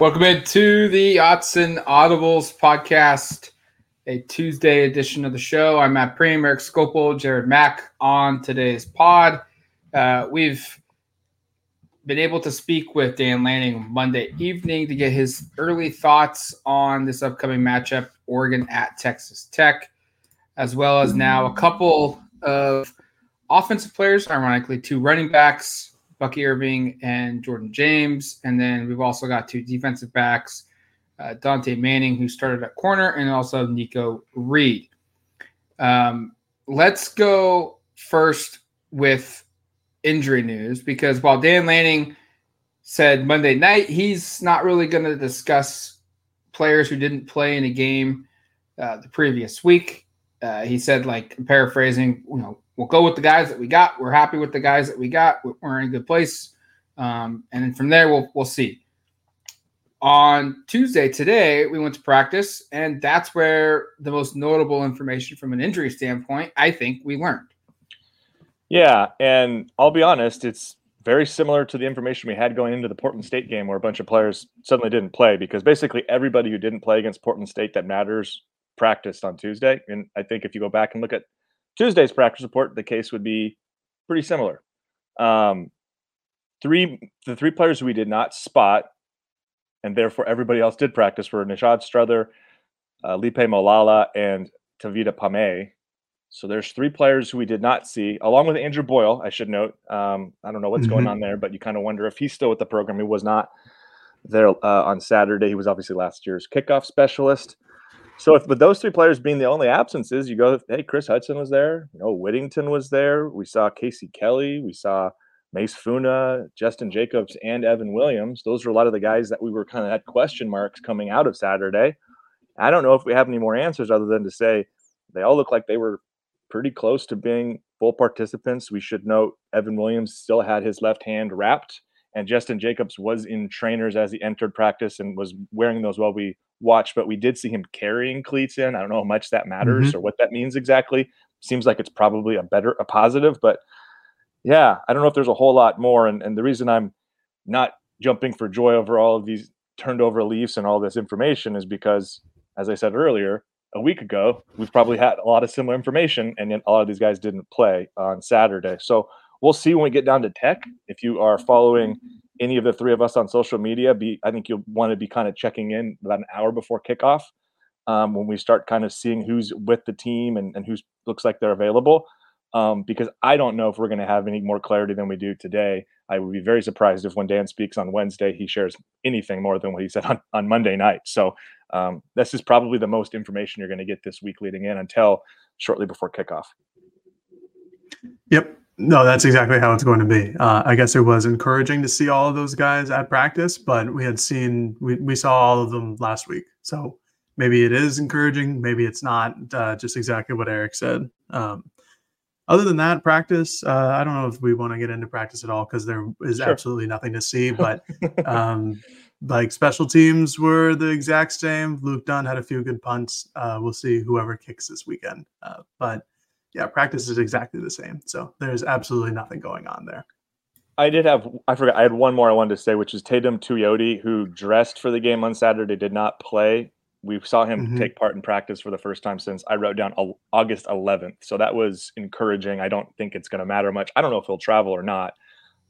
Welcome into the Autzen Audibles podcast, a Tuesday edition of the show. I'm Matt Prehm, Erik Skopil, Jared Mack on today's pod. Uh, we've been able to speak with Dan Lanning Monday evening to get his early thoughts on this upcoming matchup, Oregon at Texas Tech, as well as now a couple of offensive players, ironically, two running backs, Bucky Irving and Jordan James. And then we've also got two defensive backs, uh, Dontae Manning, who started at corner, and also Nikko Reed. Um, let's go first with injury news because while Dan Lanning said Monday night he's not really going to discuss players who didn't play in a game uh, the previous week. Uh, he said, like paraphrasing, you know, we'll go with the guys that we got. We're happy with the guys that we got. We're in a good place, um, and from there we'll we'll see. On Tuesday today, we went to practice, and that's where the most notable information from an injury standpoint, I think, we learned. Yeah, and I'll be honest, it's very similar to the information we had going into the Portland State game where a bunch of players suddenly didn't play because basically everybody who didn't play against Portland State that matters practiced on Tuesday. And I think if you go back and look at Tuesday's practice report, the case would be pretty similar. Um, three the three players we did not spot, and therefore everybody else did practice were Nishad Struther, uh, Lipe Molala, and Tavita Pame. So there's three players who we did not see, along with Andrew Boyle. I should note. Um, I don't know what's mm-hmm. going on there, but you kind of wonder if he's still with the program. He was not there uh, on Saturday. He was obviously last year's kickoff specialist. So if with those three players being the only absences, you go, hey, Chris Hudson was there. You know, Whittington was there. We saw Casey Kelly. We saw Mase Funa, Justin Jacobs, and Evan Williams. Those were a lot of the guys that we were kind of had question marks coming out of Saturday. I don't know if we have any more answers other than to say they all look like they were pretty close to being full participants. We should note Evan Williams still had his left hand wrapped, and Justin Jacobs was in trainers as he entered practice and was wearing those while we watched. But we did see him carrying cleats in. I don't know how much that matters mm-hmm. or what that means exactly. Seems like it's probably a better, a positive, but yeah, I don't know if there's a whole lot more. And, and the reason I'm not jumping for joy over all of these turned over leaves and all this information is because, as I said earlier, a week ago, we've probably had a lot of similar information, and a lot of these guys didn't play on Saturday. So we'll see when we get down to tech. If you are following any of the three of us on social media, be I think you'll want to be kind of checking in about an hour before kickoff um, when we start kind of seeing who's with the team and, and who looks like they're available. Um, because I don't know if we're going to have any more clarity than we do today. I would be very surprised if when Dan speaks on Wednesday, he shares anything more than what he said on, on Monday night. So um, this is probably the most information you're going to get this week leading in until shortly before kickoff. Yep. No, that's exactly how it's going to be. Uh, I guess it was encouraging to see all of those guys at practice, but we had seen, we, we saw all of them last week. So maybe it is encouraging, maybe it's not, uh, just exactly what Erik said. Um, other than that, practice, uh, I don't know if we want to get into practice at all because there is sure. absolutely nothing to see, but um, like special teams were the exact same. Luke Dunn had a few good punts. Uh, we'll see whoever kicks this weekend. Uh, but yeah, practice is exactly the same. So there's absolutely nothing going on there. I did have I forgot I had one more I wanted to say, which is Tatum Tuioti, who dressed for the game on Saturday, did not play. We saw him mm-hmm. take part in practice for the first time since I wrote down August 11th. So that was encouraging. I don't think it's going to matter much. I don't know if he'll travel or not,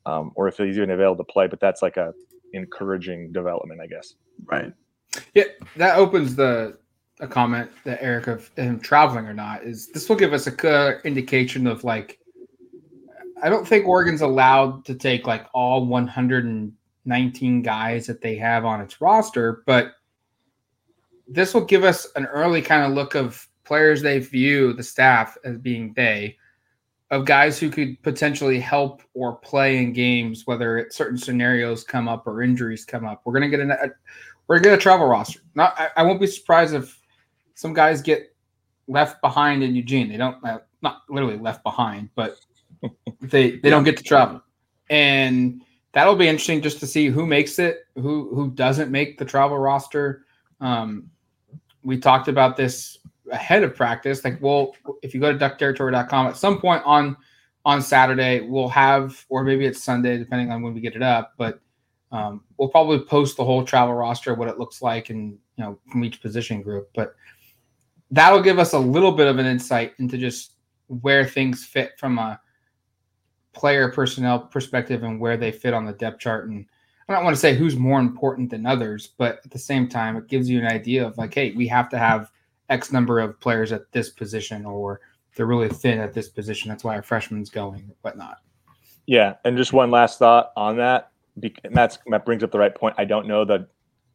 um, or if he's even available to play. But that's like a encouraging development, I guess. Right. Yeah, that opens the a comment that Erik of him traveling or not is this will give us a clear indication of like I don't think Oregon's allowed to take like all 119 guys that they have on its roster, but this will give us an early kind of look of players they view the staff as being they of guys who could potentially help or play in games, whether certain scenarios come up or injuries come up. We're gonna get a we're gonna get a travel roster. Not I, I won't be surprised if some guys get left behind in Eugene. They don't uh, not literally left behind, but they they don't get to travel, and that'll be interesting just to see who makes it, who who doesn't make the travel roster. Um, we talked about this ahead of practice. Like, well, if you go to duckterritory.com at some point on on Saturday, we'll have, or maybe it's Sunday, depending on when we get it up. But Um, we'll probably post the whole travel roster, what it looks like, and you know from each position group. But that'll give us a little bit of an insight into just where things fit from a player personnel perspective and where they fit on the depth chart. And I don't want to say who's more important than others, but at the same time, it gives you an idea of like, hey, we have to have X number of players at this position, or they're really thin at this position. That's why our freshman's going, whatnot. Yeah, and just one last thought on that. Matt's, Matt brings up the right point. I don't know the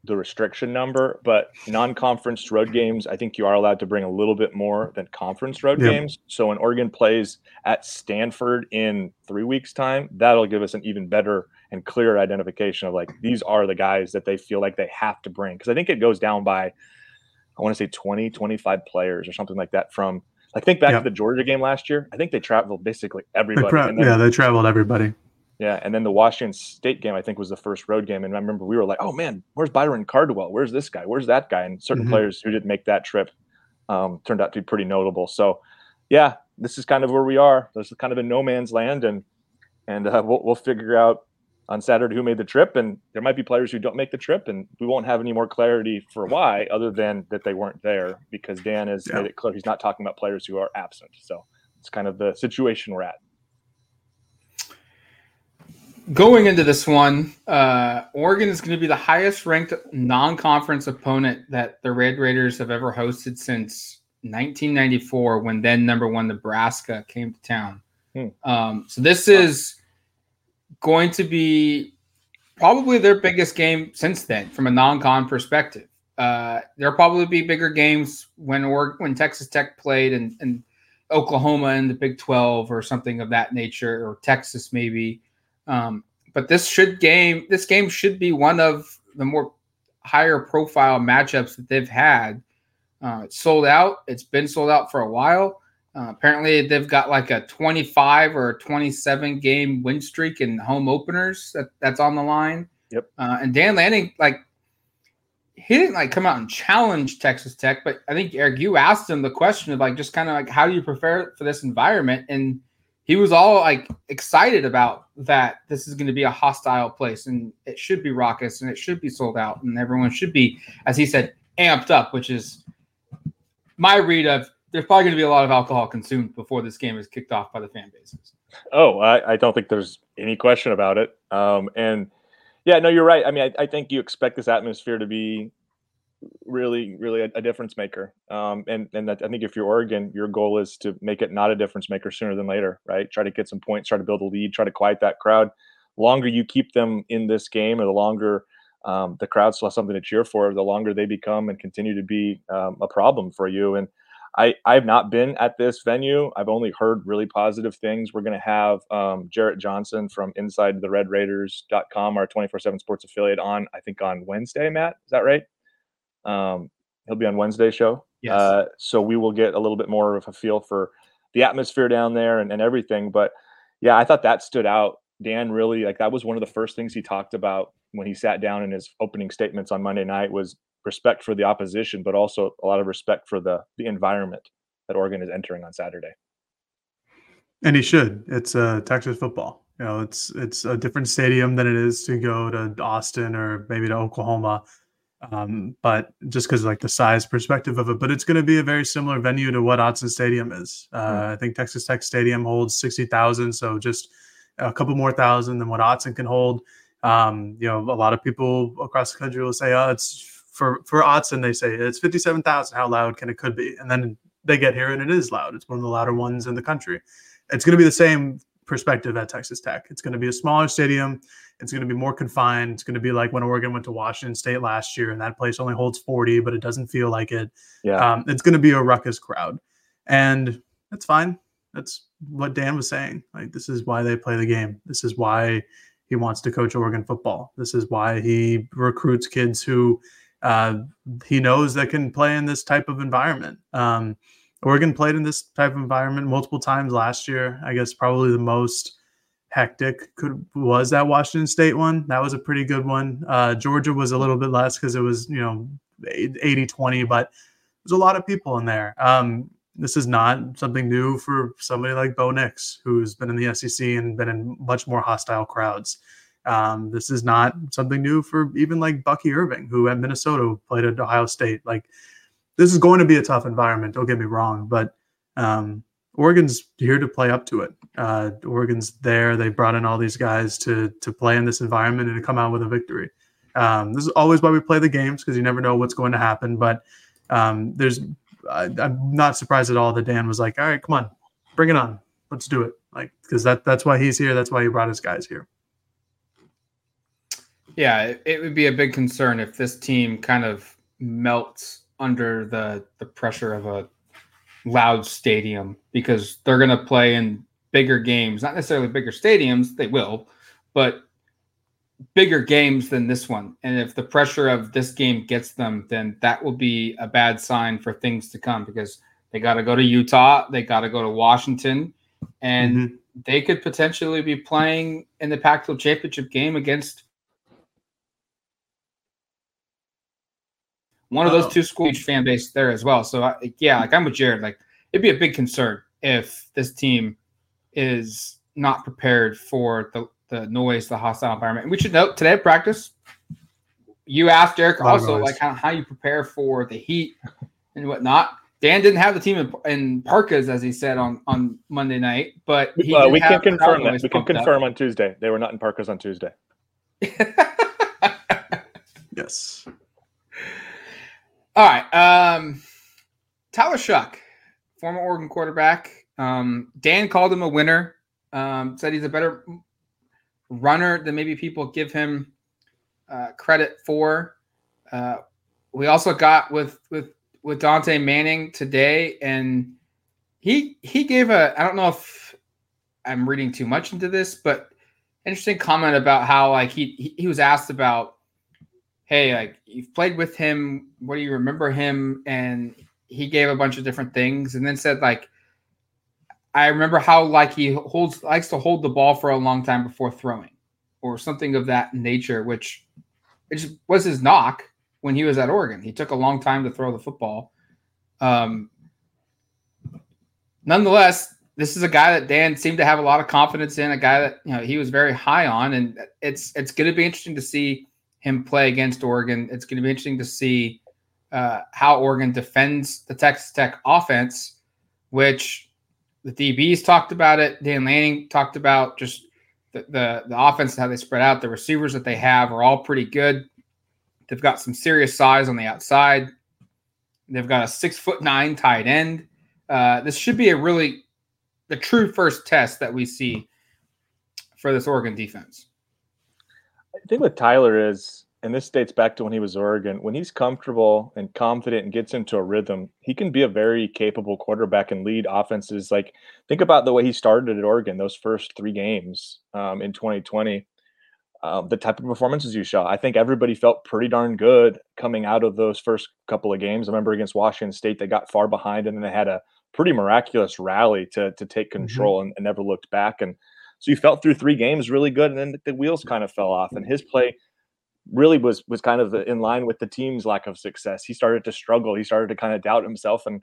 the restriction number, but non-conference road games, I think you are allowed to bring a little bit more than conference road yep. games. So when Oregon plays at Stanford in three weeks' time, that'll give us an even better and clearer identification of like these are the guys that they feel like they have to bring. Because I think it goes down by, I want to say 20, 25 players or something like that from like think back yep. to the Georgia game last year. I think they traveled basically everybody. They yeah, they traveled everybody. Yeah, and then the Washington State game I think was the first road game, and I remember we were like, "Oh man, where's Byron Cardwell? Where's this guy? Where's that guy?" And certain mm-hmm. players who didn't make that trip um, turned out to be pretty notable. So, yeah, this is kind of where we are. There's kind of a no man's land, and and uh, we'll we'll figure out on Saturday who made the trip, and there might be players who don't make the trip, and we won't have any more clarity for why, other than that they weren't there because Dan has yeah. made it clear he's not talking about players who are absent. So it's kind of the situation we're at going into this one, uh, Oregon is going to be the highest ranked non conference opponent that the Red Raiders have ever hosted since 1994 when then number one Nebraska came to town. Hmm. Um, so this is going to be probably their biggest game since then from a non con perspective. Uh, there'll probably be bigger games when or when Texas Tech played and, and Oklahoma in the Big 12 or something of that nature, or Texas maybe. Um, but this should game this game should be one of the more higher profile matchups that they've had. Uh, it's sold out. It's been sold out for a while. Uh, apparently, they've got like a 25 or a 27 game win streak in home openers that, that's on the line. Yep. Uh, and Dan Lanning, like, he didn't like come out and challenge Texas Tech, but I think Erik, you asked him the question of like just kind of like how do you prepare for this environment, and he was all like excited about that this is going to be a hostile place and it should be raucous and it should be sold out and everyone should be as he said amped up which is my read of there's probably going to be a lot of alcohol consumed before this game is kicked off by the fan bases. Oh i, I don't think there's any question about it. Um, and yeah no you're right. I mean I, I think you expect this atmosphere to be really, really a, a difference maker. Um, and and that, I think if you're Oregon, your goal is to make it not a difference maker sooner than later, right? Try to get some points, try to build a lead, try to quiet that crowd. Longer you keep them in this game, or the longer um, the crowd still has something to cheer for, the longer they become and continue to be um, a problem for you. And I, I've not been at this venue. I've only heard really positive things. We're going to have um, Jarrett Johnson from Inside the Red Raiders.com, our 24 7 sports affiliate, on, I think, on Wednesday, Matt. Is that right? Um, he'll be on Wednesday show. Yes. Uh, so we will get a little bit more of a feel for the atmosphere down there and, and everything. But yeah, I thought that stood out. Dan really like that was one of the first things he talked about when he sat down in his opening statements on Monday night was respect for the opposition, but also a lot of respect for the the environment that Oregon is entering on Saturday. And he should. It's uh, Texas football. You know, it's it's a different stadium than it is to go to Austin or maybe to Oklahoma um, but just because like the size perspective of it, but it's going to be a very similar venue to what Autzen Stadium is. Uh, mm. I think Texas Tech Stadium holds sixty thousand, so just a couple more thousand than what Autzen can hold. Um, you know, a lot of people across the country will say, "Oh, it's for for Autzen." They say it's fifty-seven thousand. How loud can it could be? And then they get here and it is loud. It's one of the louder ones in the country. It's going to be the same perspective at Texas Tech. It's going to be a smaller stadium. It's going to be more confined. It's going to be like when Oregon went to Washington State last year, and that place only holds 40, but it doesn't feel like it. Yeah. Um, it's going to be a ruckus crowd, and that's fine. That's what Dan was saying. Like this is why they play the game. This is why he wants to coach Oregon football. This is why he recruits kids who uh, he knows that can play in this type of environment. Um, Oregon played in this type of environment multiple times last year. I guess probably the most hectic could was that Washington State one. That was a pretty good one. Uh, Georgia was a little bit less because it was, you know, 80 20, but there's a lot of people in there. Um, this is not something new for somebody like Bo Nix, who's been in the SEC and been in much more hostile crowds. Um, this is not something new for even like Bucky Irving, who at Minnesota played at Ohio State. Like this is going to be a tough environment. Don't get me wrong, but um, Oregon's here to play up to it. Uh, Oregon's there. They brought in all these guys to to play in this environment and to come out with a victory. Um, this is always why we play the games because you never know what's going to happen. But um, there's, I, I'm not surprised at all that Dan was like, "All right, come on, bring it on, let's do it." Like because that that's why he's here. That's why he brought his guys here. Yeah, it would be a big concern if this team kind of melts under the the pressure of a loud stadium because they're going to play in bigger games, not necessarily bigger stadiums, they will, but bigger games than this one. And if the pressure of this game gets them, then that will be a bad sign for things to come because they got to go to Utah, they got to go to Washington, and mm-hmm. they could potentially be playing in the Pac 12 championship game against one of those two schools fan base there as well. So I, yeah, like I'm with Jared. Like it'd be a big concern if this team is not prepared for the the noise, the hostile environment. And we should note today at practice, you asked Derek also like how, how you prepare for the heat and whatnot. Dan didn't have the team in, in parkas, as he said on, on Monday night, but uh, we can confirm that. We can confirm up. on Tuesday. They were not in parkas on Tuesday. yes. All right. Um, Tyler Shough, former Oregon quarterback. Um, Dan called him a winner. Um, said he's a better runner than maybe people give him uh, credit for. Uh, we also got with with with Dontae Manning today, and he he gave a I don't know if I'm reading too much into this, but interesting comment about how like he, he was asked about, hey, like you've played with him, what do you remember him? And he gave a bunch of different things, and then said like I remember how like he holds likes to hold the ball for a long time before throwing, or something of that nature, which which was his knock when he was at Oregon. He took a long time to throw the football. Um, nonetheless, this is a guy that Dan seemed to have a lot of confidence in, a guy that you know he was very high on, and it's it's going to be interesting to see him play against Oregon. It's going to be interesting to see uh, how Oregon defends the Texas Tech offense, which the DBs talked about it. Dan Lanning talked about just the, the, the offense, how they spread out. The receivers that they have are all pretty good. They've got some serious size on the outside. They've got a six foot nine tight end. Uh, this should be a really the true first test that we see for this Oregon defense. I think with Tyler is and this dates back to when he was Oregon, when he's comfortable and confident and gets into a rhythm, he can be a very capable quarterback and lead offenses. Like, think about the way he started at Oregon, those first three games um, in 2020, um, the type of performances you saw. I think everybody felt pretty darn good coming out of those first couple of games. I remember against Washington State, they got far behind and then they had a pretty miraculous rally to, to take mm-hmm. control mm-hmm. and, and never looked back. And so you felt through three games really good. And then the wheels kind of fell off. And his play, really was was kind of in line with the team's lack of success. He started to struggle. He started to kind of doubt himself, and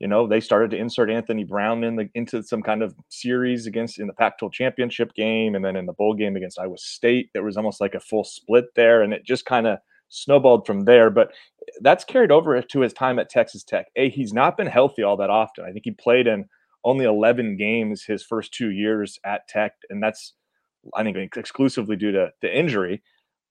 you know they started to insert Anthony Brown in the into some kind of series against in the Pac-12 championship game, and then in the bowl game against Iowa State. There was almost like a full split there, and it just kind of snowballed from there. But that's carried over to his time at Texas Tech. A, he's not been healthy all that often. I think he played in only 11 games his first two years at Tech, and that's I think exclusively due to, to injury.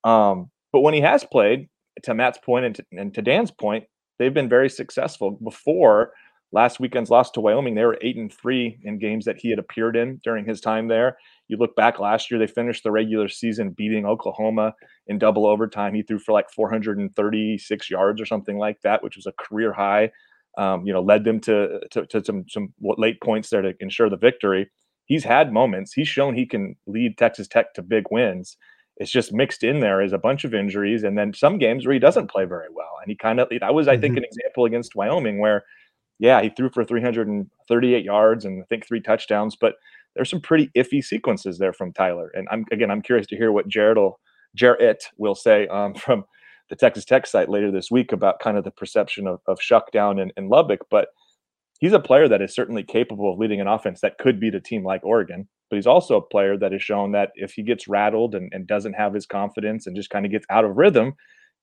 Um, but when he has played, to Matt's point and to, and to Dan's point, they've been very successful. Before last weekend's loss to Wyoming, they were eight and three in games that he had appeared in during his time there. You look back last year, they finished the regular season beating Oklahoma in double overtime. He threw for like 436 yards or something like that, which was a career high. Um, you know, led them to, to, to some some late points there to ensure the victory. He's had moments. He's shown he can lead Texas Tech to big wins it's just mixed in there is a bunch of injuries and then some games where he doesn't play very well. And he kind of that was, I think, mm-hmm. an example against Wyoming where, yeah, he threw for 338 yards and I think three touchdowns, but there's some pretty iffy sequences there from Tyler. And I'm again, I'm curious to hear what Jared will Jarrett will say um, from the Texas Tech site later this week about kind of the perception of, of Shough down in, in Lubbock. But he's a player that is certainly capable of leading an offense that could beat a team like Oregon but he's also a player that has shown that if he gets rattled and, and doesn't have his confidence and just kind of gets out of rhythm,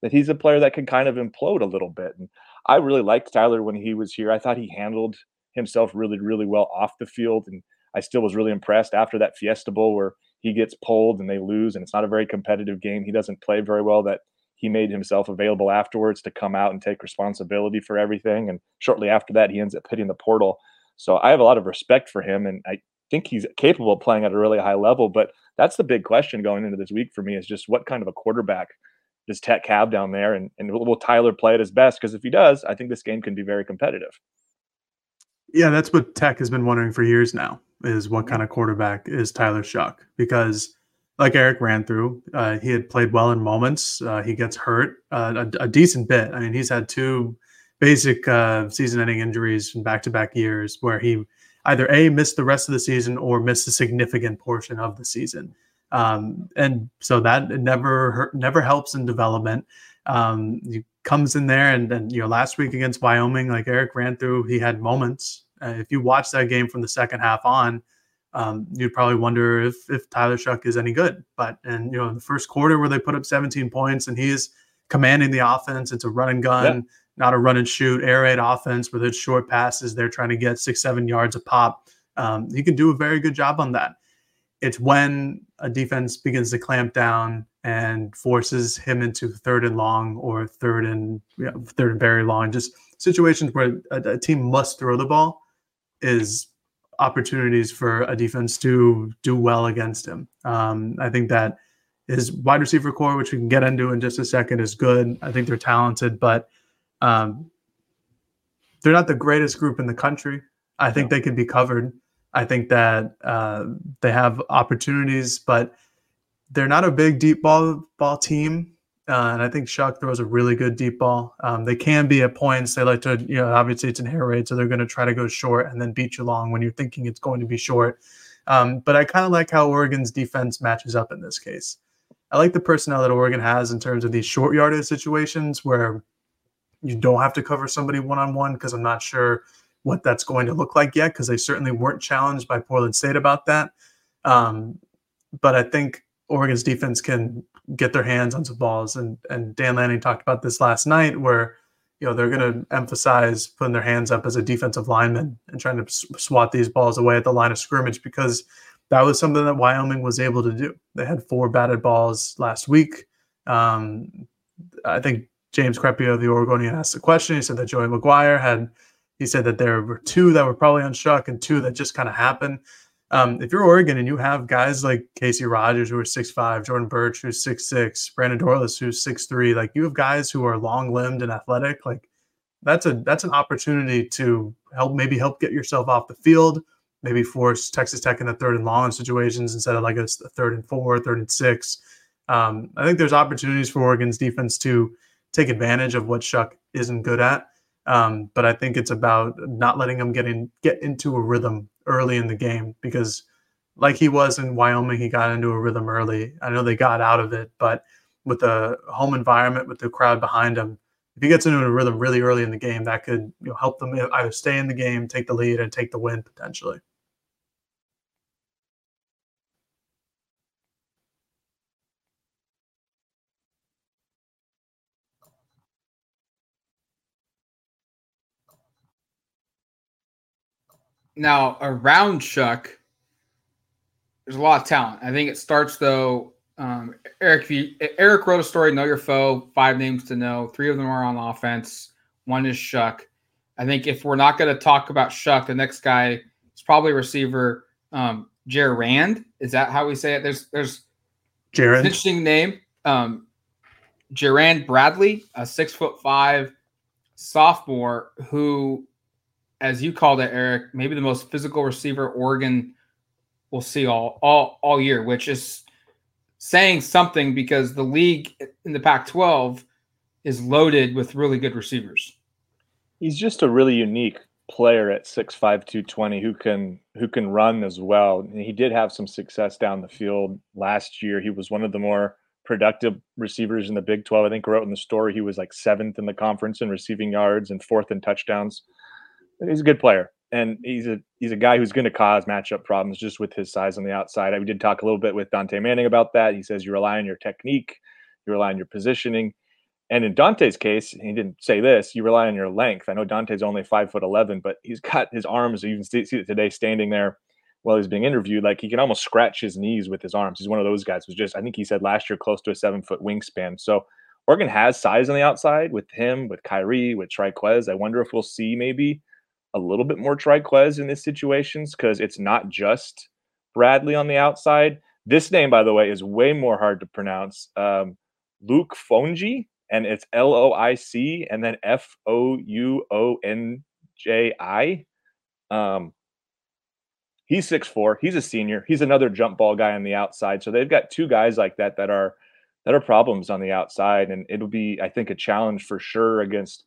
that he's a player that can kind of implode a little bit. And I really liked Tyler when he was here. I thought he handled himself really, really well off the field. And I still was really impressed after that Fiesta Bowl where he gets pulled and they lose and it's not a very competitive game. He doesn't play very well that he made himself available afterwards to come out and take responsibility for everything. And shortly after that, he ends up hitting the portal. So I have a lot of respect for him, and I think he's capable of playing at a really high level. But that's the big question going into this week for me is just what kind of a quarterback does Tech have down there, and, and will, Tyler play at his best? Because if he does, I think this game can be very competitive. Yeah, that's what Tech has been wondering for years now is what kind of quarterback is Tyler Shough? Because like Erik ran through, uh, he had played well in moments. Uh, he gets hurt uh, a, a, decent bit. I mean, he's had two basic uh, season-ending injuries in back-to-back years where he either a missed the rest of the season or missed a significant portion of the season. Um, and so that never never helps in development. Um, he comes in there and then you know last week against Wyoming, like Erik ran through, he had moments. Uh, if you watch that game from the second half on, um, you'd probably wonder if if Tyler Shough is any good. But and you know, in the first quarter where they put up 17 points and he's commanding the offense, it's a run and gun, yeah. not a run and shoot, air raid offense where there's short passes. They're trying to get six, seven yards a pop. Um, he can do a very good job on that. It's when a defense begins to clamp down and forces him into third and long or third and you know, third and very long, just situations where a, a team must throw the ball is opportunities for a defense to do well against him. Um, I think that his wide receiver core, which we can get into in just a second, is good. I think they're talented, but um, they're not the greatest group in the country. I think no. they can be covered. I think that uh, they have opportunities, but they're not a big deep ball ball team. Uh, and I think Shough throws a really good deep ball. Um, they can be at points. They like to, you know, obviously it's an air raid, so they're going to try to go short and then beat you long when you're thinking it's going to be short. Um, but I kind of like how Oregon's defense matches up in this case. I like the personnel that Oregon has in terms of these short yardage situations where you don't have to cover somebody one on one because I'm not sure what that's going to look like yet because they certainly weren't challenged by Portland State about that. Um, but I think Oregon's defense can get their hands on some balls. And and Dan Lanning talked about this last night, where you know they're going to emphasize putting their hands up as a defensive lineman and trying to swat these balls away at the line of scrimmage because that was something that Wyoming was able to do. They had four batted balls last week. Um, I think James Crepea of the Oregonian asked the question. He said that Joey McGuire had. He said that there were two that were probably on Shough and two that just kind of happened. Um, if you're Oregon and you have guys like Casey Rogers who are six five, Jordan Burch who's six six, Brandon Dorlus who's six three, like you have guys who are long limbed and athletic, like that's a that's an opportunity to help maybe help get yourself off the field, maybe force Texas Tech in the third and long situations instead of like a, a third and four, third and six. Um, I think there's opportunities for Oregon's defense to take advantage of what Shough isn't good at. Um, but I think it's about not letting them get in, get into a rhythm early in the game because, like he was in Wyoming, he got into a rhythm early. I know they got out of it, but with the home environment, with the crowd behind him, if he gets into a rhythm really early in the game, that could you know, help them either stay in the game, take the lead, and take the win potentially. Now, around Shough, there's a lot of talent. I think it starts though. Um, Erik, you, Erik wrote a story, Know Your Foe, five names to know. Three of them are on offense. One is Shough. I think if we're not going to talk about Shough, the next guy is probably receiver um, Jerand. Is that how we say it? There's there's Jared. interesting name. Um, Bradley, a six foot five sophomore who as you called it, Erik, maybe the most physical receiver Oregon will see all all all year, which is saying something because the league in the Pac-12 is loaded with really good receivers. He's just a really unique player at 6'5 220 who can who can run as well. And he did have some success down the field last year. He was one of the more productive receivers in the Big 12. I think wrote in the story he was like seventh in the conference in receiving yards and fourth in touchdowns he's a good player. and he's a he's a guy who's going to cause matchup problems just with his size on the outside. We did talk a little bit with Dontae Manning about that. He says you rely on your technique, you rely on your positioning, and in Dontae's case, he didn't say this. You rely on your length. I know Dontae's only five foot eleven, but he's got his arms. You can see, it today, standing there while he's being interviewed. Like he can almost scratch his knees with his arms. He's one of those guys who's just. I think he said last year close to a seven foot wingspan. So Oregon has size on the outside with him, with Khyree, with Trikweze. I wonder if we'll see maybe a little bit more Trikweze in these situations because it's not just Bradley on the outside. This name, by the way, is way more hard to pronounce. Um, Luke Fouonji, and it's L O I C and then F O U O N J I. Um, he's six four. He's a senior. He's another jump ball guy on the outside. So they've got two guys like that that are that are problems on the outside, and it'll be, I think, a challenge for sure against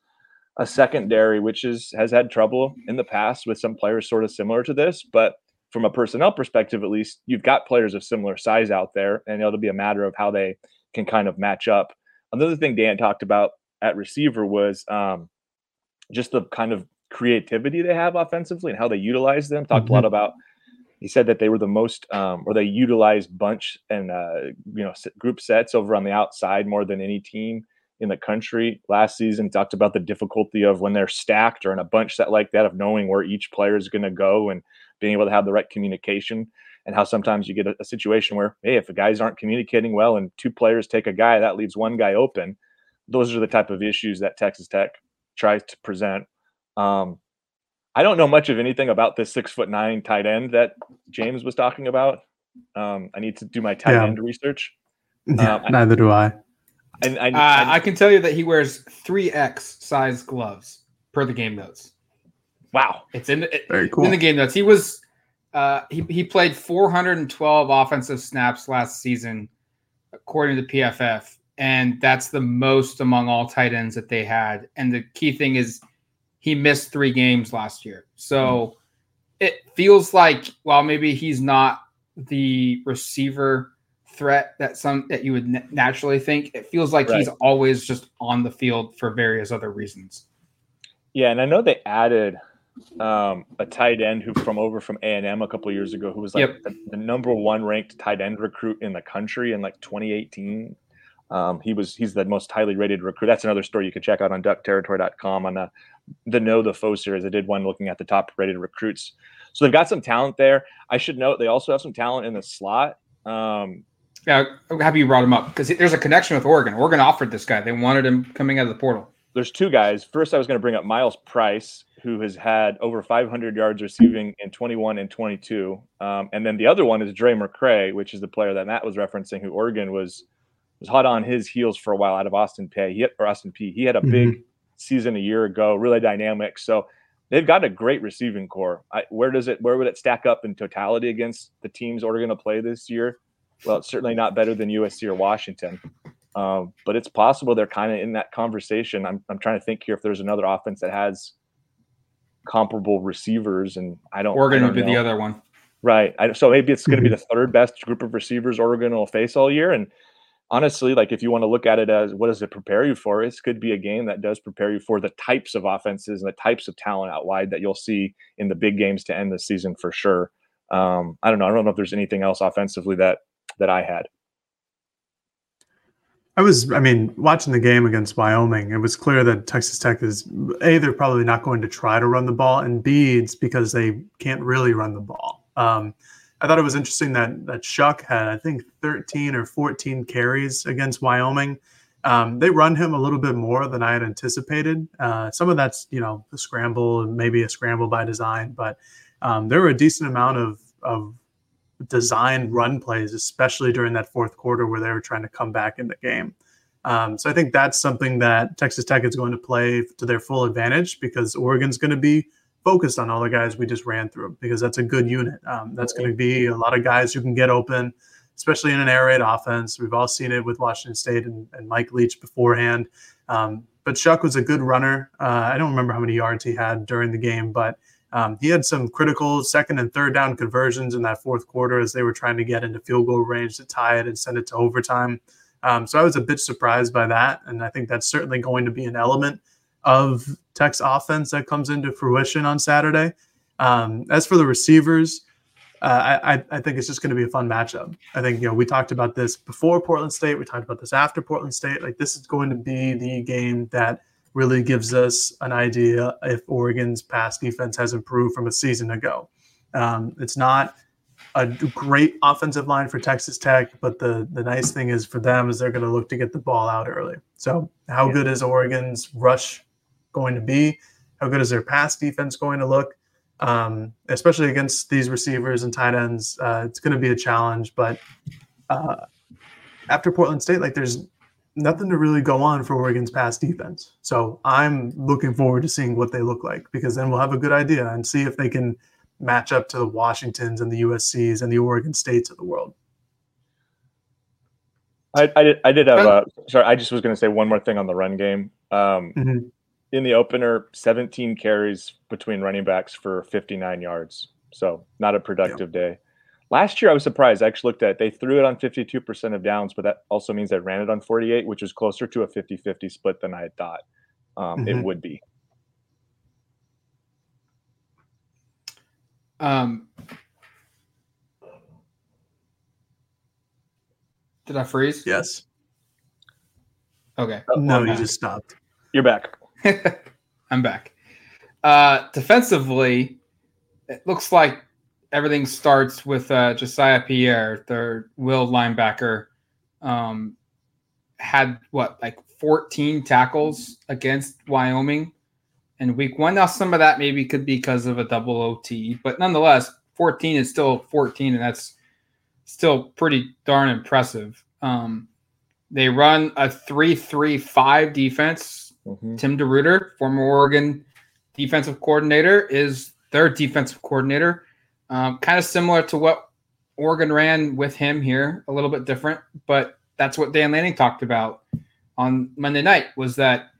a secondary, which is has had trouble in the past with some players sort of similar to this. But from a personnel perspective, at least, you've got players of similar size out there, and it'll be a matter of how they can kind of match up. Another thing Dan talked about at receiver was um, just the kind of creativity they have offensively and how they utilize them. Talked mm-hmm. a lot mm-hmm. about. He said that they were the most, um, or they utilized bunch and uh, you know group sets over on the outside more than any team in the country last season talked about the difficulty of when they're stacked or in a bunch set like that of knowing where each player is going to go and being able to have the right communication. And how sometimes you get a, a, situation where hey if the guys aren't communicating well and two players take a guy that leaves one guy open. Those are the type of issues that texas tech tries to present. Um, i don't know much of anything about this six foot nine tight end that james was talking about. Um, i need to do my tight yeah. end research. Yeah, um, neither do i and, and, uh, I can tell you that he wears three X size gloves per the game notes. Wow, it's in the, Very cool. in the game notes. He was uh, he he played 412 offensive snaps last season, according to PFF, and that's the most among all tight ends that they had. And the key thing is he missed three games last year, so mm. it feels like while maybe he's not the receiver threat that some that you would naturally think. It feels like right. he's always just on the field for various other reasons. Yeah, and I know they added um, a tight end who from over from A and M a couple years ago, who was like yep. the, the, number one ranked tight end recruit in the country in like 2018. Um, he was he's the most highly rated recruit. That's another story you can check out on duckterritory.com on the the Know the Foe series. I did one looking at the top rated recruits. So they've got some talent there. I should note they also have some talent in the slot. Um, yeah, I'm happy you brought him up because there's a connection with Oregon. Oregon offered this guy; they wanted him coming out of the portal. There's two guys. First, I was going to bring up Myles Price, who has had over 500 yards receiving in 21 and 22, um, and then the other one is Drae McCray, which is the player that Matt was referencing, who Oregon was was hot on his heels for a while out of Austin Peay. He or Austin Peay. He had a mm-hmm. big season a year ago, really dynamic. So they've got a great receiving core. I, where does it? Where would it stack up in totality against the teams Oregon to play this year? Well, it's certainly not better than USC or Washington. Um, but it's possible they're kind of in that conversation. I'm, I'm trying to think here if there's another offense that has comparable receivers, and I don't. Oregon I don't would be the other one, right? I, so maybe it's going to be the third best group of receivers Oregon will face all year. And honestly, like if you want to look at it as what does it prepare you for, this could be a game that does prepare you for the types of offenses and the types of talent out wide that you'll see in the big games to end the season for sure. Um, I don't know. I don't know if there's anything else offensively that that I had. I was, I mean, watching the game against Wyoming, it was clear that Texas Tech is A, they're probably not going to try to run the ball, and B, it's because they can't really run the ball. Um, I thought it was interesting that that Shough had, I think, 13 or 14 carries against Wyoming. Um, they run him a little bit more than I had anticipated. Uh, some of that's, you know, a scramble, and maybe a scramble by design, but um, there were a decent amount of, of designed run plays, especially during that fourth quarter where they were trying to come back in the game. Um, so I think that's something that Texas Tech is going to play to their full advantage because Oregon's going to be focused on all the guys we just ran through because that's a good unit. Um, that's going to be a lot of guys who can get open, especially in an air raid offense. We've all seen it with Washington State and, and Mike Leach beforehand. Um, but Shough was a good runner. Uh, I don't remember how many yards he had during the game, but um, he had some critical second and third down conversions in that fourth quarter as they were trying to get into field goal range to tie it and send it to overtime. Um, so I was a bit surprised by that. And I think that's certainly going to be an element of Tech's offense that comes into fruition on Saturday. Um, as for the receivers, uh, I, I think it's just going to be a fun matchup. I think you know we talked about this before Portland State. We talked about this after Portland State. Like this is going to be the game that really gives us an idea if Oregon's pass defense has improved from a season ago. Um, it's not a great offensive line for Texas Tech, but the the nice thing is for them is they're going to look to get the ball out early. So how yeah. good is Oregon's rush going to be? How good is their pass defense going to look? Um, especially against these receivers and tight ends, uh, it's going to be a challenge. But uh, after Portland State, like there's nothing to really go on for Oregon's pass defense. So I'm looking forward to seeing what they look like because then we'll have a good idea and see if they can match up to the Washingtons and the USCs and the Oregon States of the world. I, I did. I did have. Uh, sorry, I just was going to say one more thing on the run game. Um, mm-hmm. In the opener, 17 carries between running backs for 59 yards. So not a productive yeah. day. Last year, I was surprised. I actually looked at it. They threw it on 52% of downs, but that also means they ran it on 48, which is closer to a 50 50 split than I had thought um, mm-hmm. it would be. Um, did I freeze? Yes. Okay. Oh, no, you just stopped. You're back. I'm back. Uh, defensively, it looks like everything starts with uh, Jesiah Pierre, their will linebacker. Um, had what like 14 tackles against Wyoming in week one. Now, some of that maybe could be because of a double OT, but nonetheless, 14 is still 14, and that's still pretty darn impressive. Um, they run a 3 3 5 defense. Mm-hmm. Tim DeRuyter, former Oregon defensive coordinator, is their defensive coordinator. Um, kind of similar to what Oregon ran with him here, a little bit different, but that's what Dan Lanning talked about on Monday night was that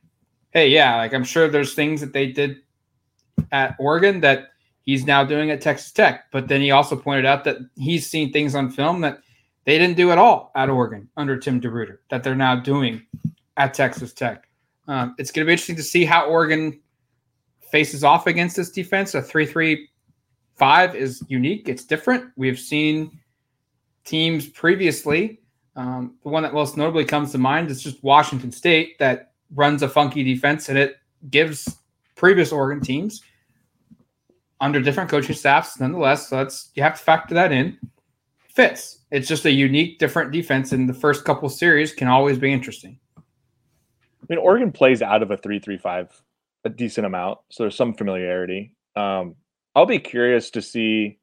hey, yeah, like I'm sure there's things that they did at Oregon that he's now doing at Texas Tech. But then he also pointed out that he's seen things on film that they didn't do at all at Oregon under Tim DeRuyter that they're now doing at Texas Tech. Um, it's going to be interesting to see how Oregon faces off against this defense. A 3 3 5 is unique, it's different. We've seen teams previously. Um, the one that most notably comes to mind is just Washington State that runs a funky defense and it gives previous Oregon teams under different coaching staffs, nonetheless. So that's you have to factor that in. Fits. It's just a unique, different defense, and the first couple series can always be interesting. I mean, Oregon plays out of a three-three-five a decent amount, so there's some familiarity. Um, I'll be curious to see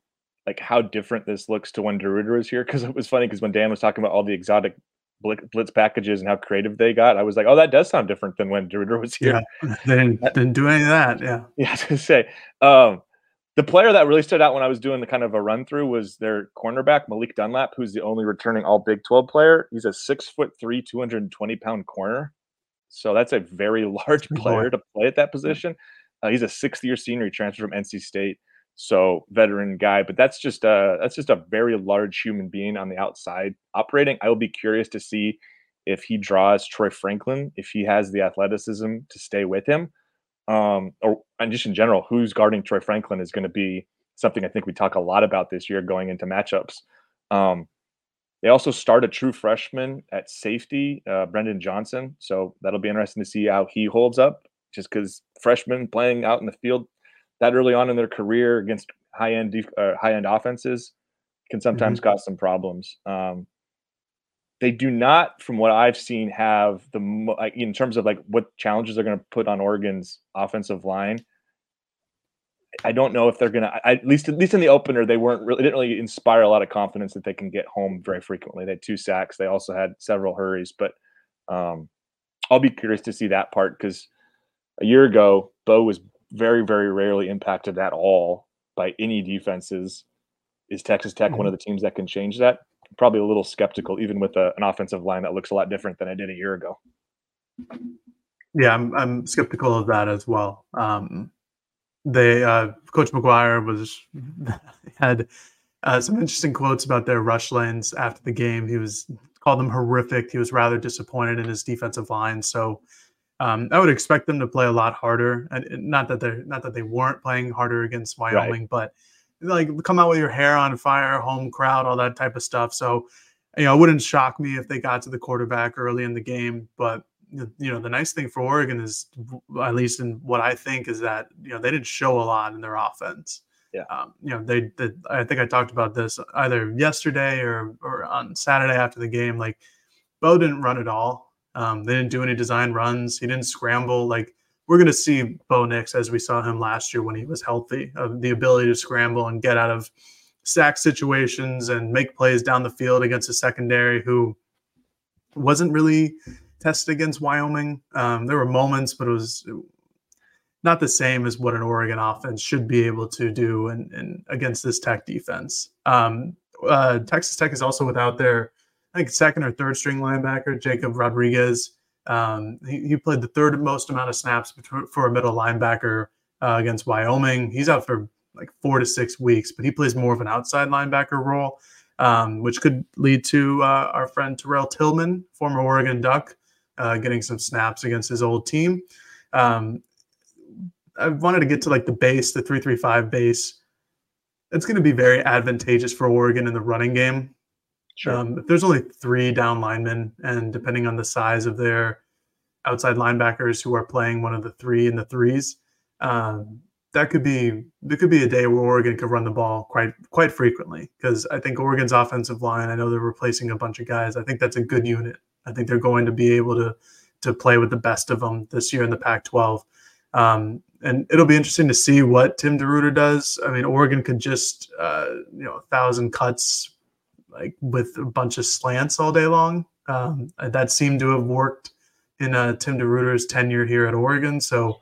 like how different this looks to when DeRuyter was here because it was funny because when Dan was talking about all the exotic blitz packages and how creative they got, I was like, oh, that does sound different than when DeRuyter was here. Yeah, they didn't, didn't do any of that. Yeah. Yeah, to say. Um, the player that really stood out when I was doing the kind of a run through was their cornerback, Malik Dunlap, who's the only returning all Big 12 player. He's a six foot three, 220 pound corner. So that's a very large player to play at that position. Uh, he's a sixth year senior. He transferred from NC State so veteran guy but that's just a that's just a very large human being on the outside operating i will be curious to see if he draws troy franklin if he has the athleticism to stay with him um or and just in general who's guarding troy franklin is going to be something i think we talk a lot about this year going into matchups um they also start a true freshman at safety uh, brendan johnson so that'll be interesting to see how he holds up just because freshmen playing out in the field that early on in their career against high end def- uh, high end offenses can sometimes mm-hmm. cause some problems. Um, they do not, from what I've seen, have the like in terms of like what challenges they're going to put on Oregon's offensive line. I don't know if they're going to at least at least in the opener they weren't really didn't really inspire a lot of confidence that they can get home very frequently. They had two sacks. They also had several hurries, but um, I'll be curious to see that part because a year ago Bo was very, very rarely impacted at all by any defenses. Is Texas Tech mm-hmm. one of the teams that can change that? Probably a little skeptical, even with a, an offensive line that looks a lot different than I did a year ago. Yeah, I'm, I'm skeptical of that as well. Um, they uh, Coach McGuire was had uh, some interesting quotes about their rush lanes after the game. He was called them horrific. He was rather disappointed in his defensive line. So Um, I would expect them to play a lot harder, and not that they're not that they weren't playing harder against Wyoming, right. but like come out with your hair on fire, home crowd, all that type of stuff. So, you know, it wouldn't shock me if they got to the quarterback early in the game. But you know, the nice thing for Oregon is, at least in what I think, is that you know they didn't show a lot in their offense. Yeah. Um, you know, they, they I think I talked about this either yesterday or or on Saturday after the game. Like, Bo didn't run at all. Um, they didn't do any design runs. He didn't scramble. Like we're going to see Bo Nix as we saw him last year when he was healthy, uh, the ability to scramble and get out of sack situations and make plays down the field against a secondary who wasn't really tested against Wyoming. Um, there were moments, but it was not the same as what an Oregon offense should be able to do and, against this Tech defense. Um, uh, Texas Tech is also without their think second or third string linebacker, Jacob Rodriguez. Um, he, he, played the third most amount of snaps for a middle linebacker uh, against Wyoming. He's out for like four to six weeks, but he plays more of an outside linebacker role, um, which could lead to uh, our friend Terrell Tilmon, former Oregon Duck, uh, getting some snaps against his old team. Um, I wanted to get to like the base, the 335 base. It's going to be very advantageous for Oregon in the running game. Sure. Um, if there's only three down linemen, and depending on the size of their outside linebackers who are playing one of the three in the threes, um, that could be there could be a day where Oregon could run the ball quite quite frequently because I think Oregon's offensive line. I know they're replacing a bunch of guys. I think that's a good unit. I think they're going to be able to to play with the best of them this year in the Pac-12. Um, and it'll be interesting to see what Tim DeRuyter does. I mean, Oregon could just uh, you know a thousand cuts like with a bunch of slants all day long. Um, that seemed to have worked in uh, Tim DeRuyter's tenure here at Oregon. So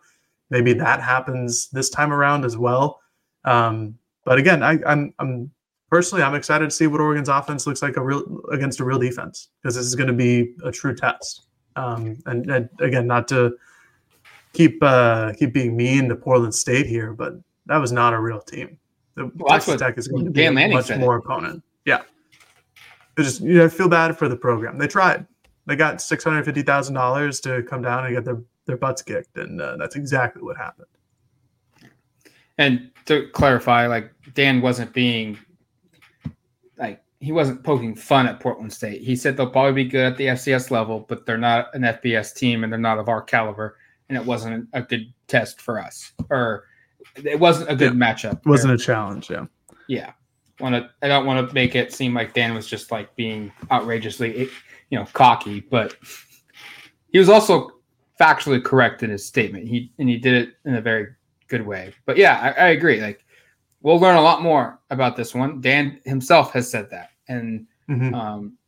maybe that happens this time around as well. Um, but again, I, I'm, I'm personally I'm excited to see what Oregon's offense looks like a real against a real defense because this is going to be a true test. Um, and, and, again, not to keep uh, keep being mean to Portland State here, but that was not a real team. The well, Texas Tech is going to be Dan a much more opponent. Yeah just you know feel bad for the program. They tried. They got six hundred fifty thousand dollars to come down and get their their butts kicked, and uh, that's exactly what happened. And to clarify, like Dan wasn't being like he wasn't poking fun at Portland State. He said they'll probably be good at the FCS level, but they're not an FBS team and they're not of our caliber. And it wasn't a good test for us, or it wasn't a good yeah. matchup. It wasn't a challenge. Yeah. Yeah want to I don't want to make it seem like Dan was just like being outrageously you know cocky, but he was also factually correct in his statement. He and he did it in a very good way. But yeah, I, I agree. Like we'll learn a lot more about this one. Dan himself has said that, and mm-hmm. um,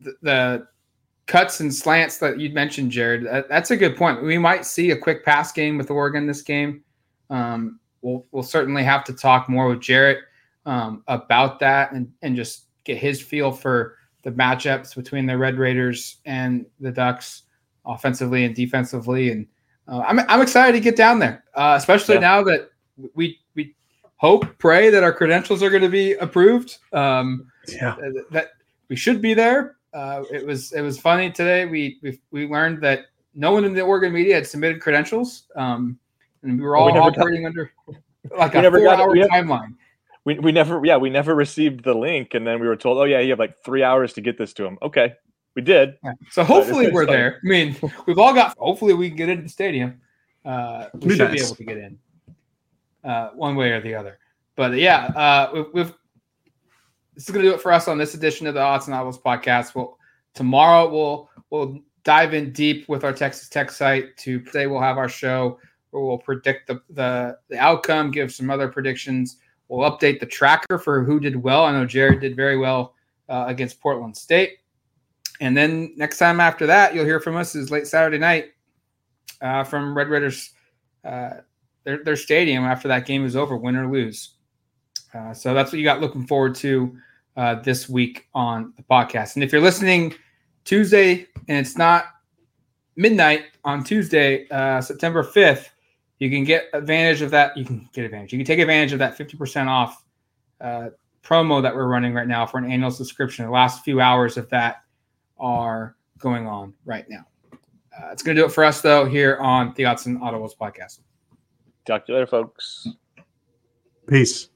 the, the, cuts and slants that you mentioned, Jared, that, that's a good point. We might see a quick pass game with Oregon this game. Um, we'll we'll certainly have to talk more with Jarrett um, about that and, and just get his feel for the matchups between the Red Raiders and the Ducks offensively and defensively. And uh, I'm, I'm excited to get down there, uh, especially yeah. now that we we hope, pray that our credentials are going to be approved. Um, yeah, that we should be there. Uh, it was it was funny today. We we we learned that no one in the Oregon media had submitted credentials, um, and we were all we operating got, under like a four-hour timeline we, we never yeah we never received the link and then we were told oh yeah you have like three hours to get this to him. Okay we did. Yeah. so hopefully we're there. I mean we've all got hopefully we can get into the stadium. Uh, we should nice. be able to get in uh, one way or the other. But yeah uh, we've, we've this is going to do it for us on this edition of the Autzen Audibles podcast. Well tomorrow we'll we'll dive in deep with our texas tech site. To today we'll have our show where we'll predict the, the, the outcome give some other predictions We'll update the tracker for who did well. I know Jared did very well uh, against Portland State. And then next time after that, you'll hear from us is late Saturday night uh, from Red Raiders, uh, their, their stadium after that game is over, win or lose. Uh, so that's what you got looking forward to uh, this week on the podcast. And if you're listening Tuesday and it's not midnight on Tuesday, uh, September 5th, you can get advantage of that. You can get advantage. You can take advantage of that 50% off uh, promo that we're running right now for an annual subscription. The last few hours of that are going on right now. Uh, it's going to do it for us, though, here on the Autzen Audibles podcast. Talk to you later, folks. Peace.